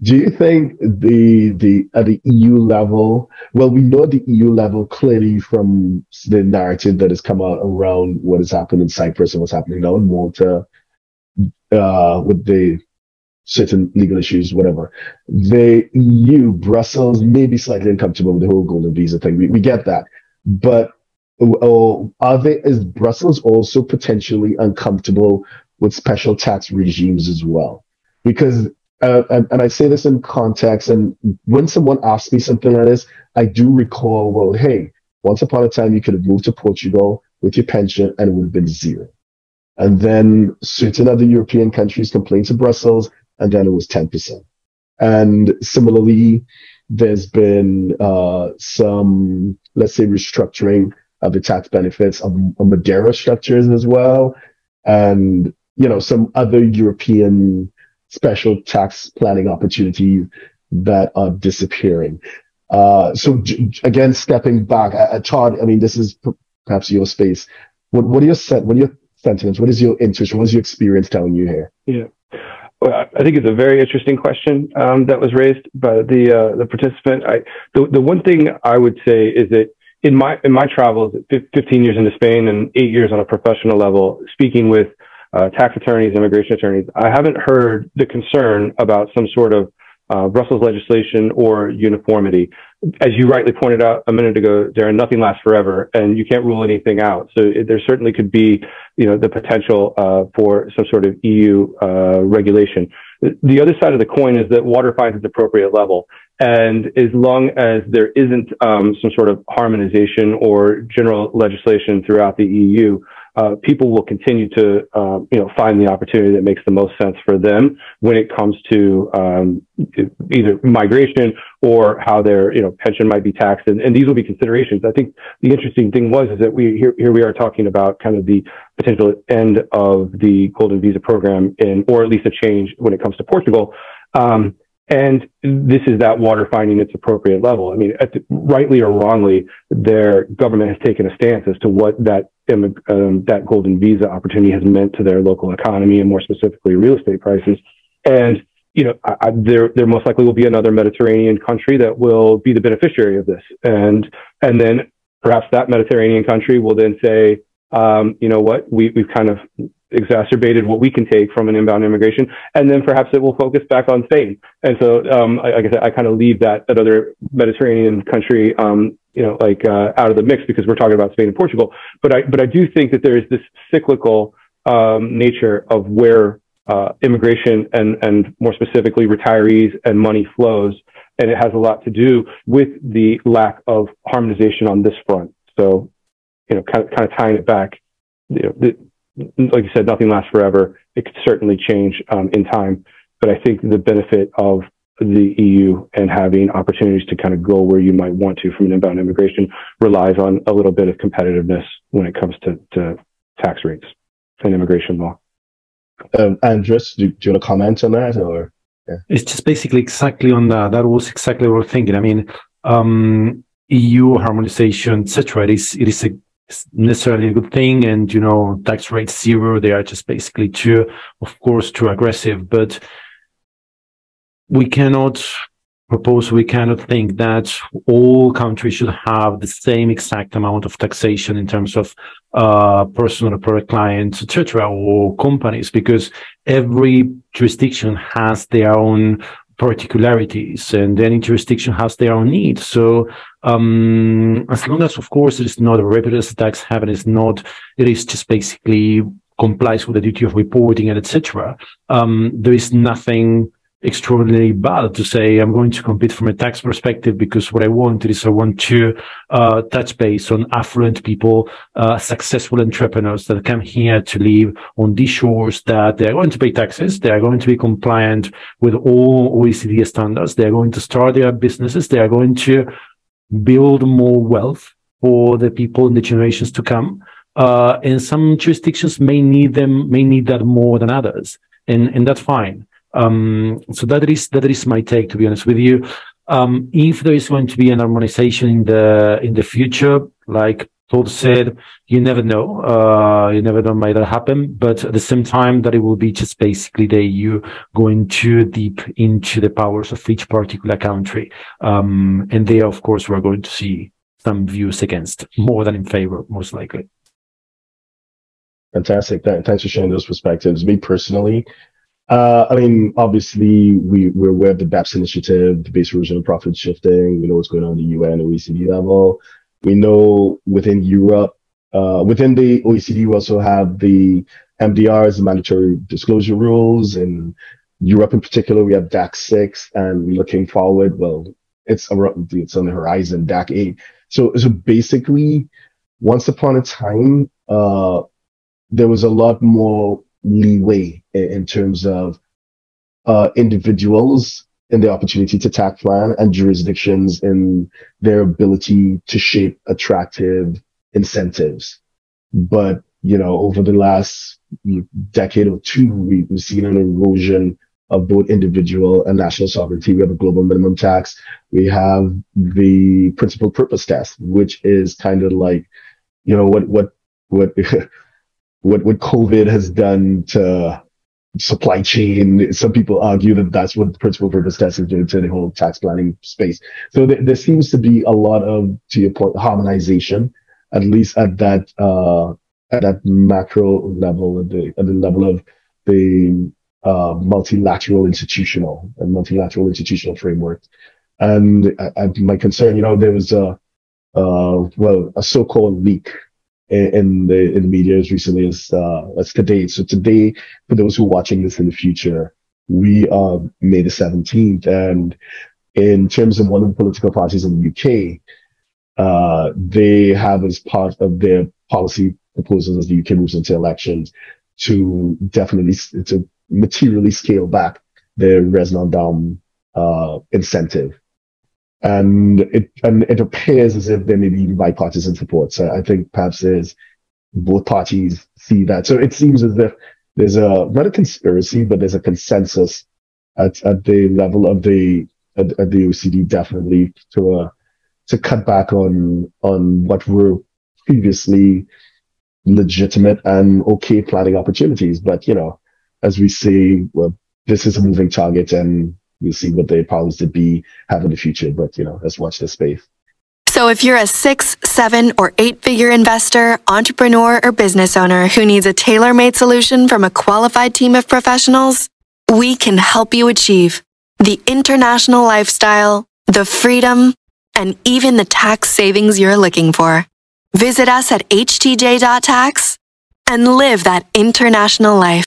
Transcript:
do you think the the at the EU level? Well, we know the EU level clearly from the narrative that has come out around what has happened in Cyprus and what's happening now in Malta, uh, with the certain legal issues, whatever. The EU, Brussels, may be slightly uncomfortable with the whole golden visa thing. We, we get that, but oh, are they? Is Brussels also potentially uncomfortable with special tax regimes as well? Because uh, and, and, I say this in context, and when someone asks me something like this, I do recall, well, hey, once upon a time you could have moved to Portugal with your pension and it would have been zero. And then certain other European countries complained to Brussels, and then it was 10%. And similarly, there's been uh, some, let's say, restructuring of the tax benefits of, of Madeira structures as well, and you know some other European special tax planning opportunities that are disappearing. Uh, so j- again, stepping back, uh, Todd, I mean, this is p- perhaps your space. What, what are your set? What are your sentiments? What is your intuition? What is your experience telling you here? Yeah. Well, I think it's a very interesting question um, that was raised by the uh, the participant. I, the the one thing I would say is that in my in my travels, 15 years into Spain and eight years on a professional level, speaking with uh, tax attorneys, immigration attorneys, I haven't heard the concern about some sort of uh, Brussels legislation or uniformity. As you rightly pointed out a minute ago, Derren, nothing lasts forever, and you can't rule anything out. So it, there certainly could be, you know, the potential uh, for some sort of EU uh, regulation. The other side of the coin is that water finds its appropriate level. And as long as there isn't um, some sort of harmonization or general legislation throughout the EU, uh, people will continue to, uh, you know, find the opportunity that makes the most sense for them when it comes to um, either migration or how their, you know, pension might be taxed. And, and, these will be considerations. I think the interesting thing was is that we here, here we are talking about kind of the potential end of the golden visa program, in, or at least a change when it comes to Portugal. Um, and this is that water finding its appropriate level. I mean, the, rightly or wrongly, their government has taken a stance as to what that um, that golden visa opportunity has meant to their local economy and more specifically real estate prices. And you know, I, I, there there most likely will be another Mediterranean country that will be the beneficiary of this, and and then perhaps that Mediterranean country will then say, um, you know what, we we've kind of exacerbated what we can take from an inbound immigration, and then perhaps it will focus back on Spain. And so, um, like I said, I kind of leave that that other Mediterranean country, um, you know, like uh, out of the mix because we're talking about Spain and Portugal. But I but I do think that there is this cyclical um, nature of where uh, immigration and and more specifically retirees and money flows, and it has a lot to do with the lack of harmonization on this front. So, you know, kind of kind of tying it back. You know, like you said, nothing lasts forever. It could certainly change um, in time, but I think the benefit of the EU and having opportunities to kind of go where you might want to from an inbound immigration relies on a little bit of competitiveness when it comes to, to tax rates and immigration law. Um, Andres, do, do you want to comment on that or? Yeah. It's just basically exactly on that. That was exactly what we're thinking. I mean, um, EU harmonization, etc. It is it is a necessarily a good thing. And, you know, tax rates zero, they are just basically too, of course, too aggressive. But we cannot propose, we cannot think that all countries should have the same exact amount of taxation in terms of uh, personal or product clients, etc., or companies, because every jurisdiction has their own particularities and any jurisdiction has their own needs. So um, as long as, of course, it is not a reputable tax haven, it's not, it is just basically complies with the duty of reporting and etc. Um, there is nothing extraordinarily bad to say I'm going to compete from a tax perspective because what I want is I want to uh, touch base on affluent people, uh, successful entrepreneurs that come here to live on these shores that they're going to pay taxes. They are going to be compliant with all OECD standards. They are going to start their businesses. They are going to build more wealth for the people in the generations to come. Uh, and some jurisdictions may need them, may need that more than others. And, and that's fine. Um, so that is that is my take. To be honest with you, um, if there is going to be an harmonization in the in the future, like Paul said, you never know. Uh, you never know might that happen. But at the same time, that it will be just basically the EU going too deep into the powers of each particular country. Um, and there, of course, we're going to see some views against more than in favor, most likely. Fantastic. Thanks for sharing those perspectives. Me personally, uh, I mean, obviously, we, we're aware of the BEPS initiative, the base erosion and profit shifting. We know what's going on at the UN, OECD level. We know within Europe, uh, within the OECD, we also have the MDRs, the mandatory disclosure rules. In Europe in particular, we have DAC 6, and looking forward, well, it's, around, it's on the horizon, DAC 8. So, so basically, once upon a time, uh, there was a lot more leeway in, in terms of uh, individuals in the opportunity to tax plan and jurisdictions in their ability to shape attractive incentives. But, you know, over the last decade or two, we've seen an erosion of both individual and national sovereignty. We have a global minimum tax. We have the principal purpose test, which is kind of like, you know, what, what, what, what, what COVID has done to supply chain. Some people argue that that's what the principal purpose test is to the whole tax planning space. So th- there seems to be a lot of, to your point, harmonization, at least at that uh, at that macro level, at the at the level of the uh, multilateral institutional and multilateral institutional framework. And my concern, you know, there was a uh, well a so-called leak in the in the media as recently as uh, as today. So today, for those who are watching this in the future, we are May the seventeenth, and in terms of one of the political parties in the UK, uh, they have as part of their policy proposals as the UK moves into elections to definitely to materially scale back the raison d'armes uh, incentive and it and it appears as if there may be bipartisan support. So I think perhaps there's both parties see that. So it seems as if there's a not a conspiracy, but there's a consensus at at the level of the at, at the OECD definitely to uh, to cut back on on what were previously legitimate and okay planning opportunities. But you know, as we see, well, this is a moving target and we'll see what the powers to be have in the future. But you know, let's watch this space. So if you're a six, seven, or eight figure investor, entrepreneur, or business owner who needs a tailor made solution from a qualified team of professionals, we can help you achieve the international lifestyle, the freedom, and even the tax savings you're looking for. Visit us at htj.tax and live that international life.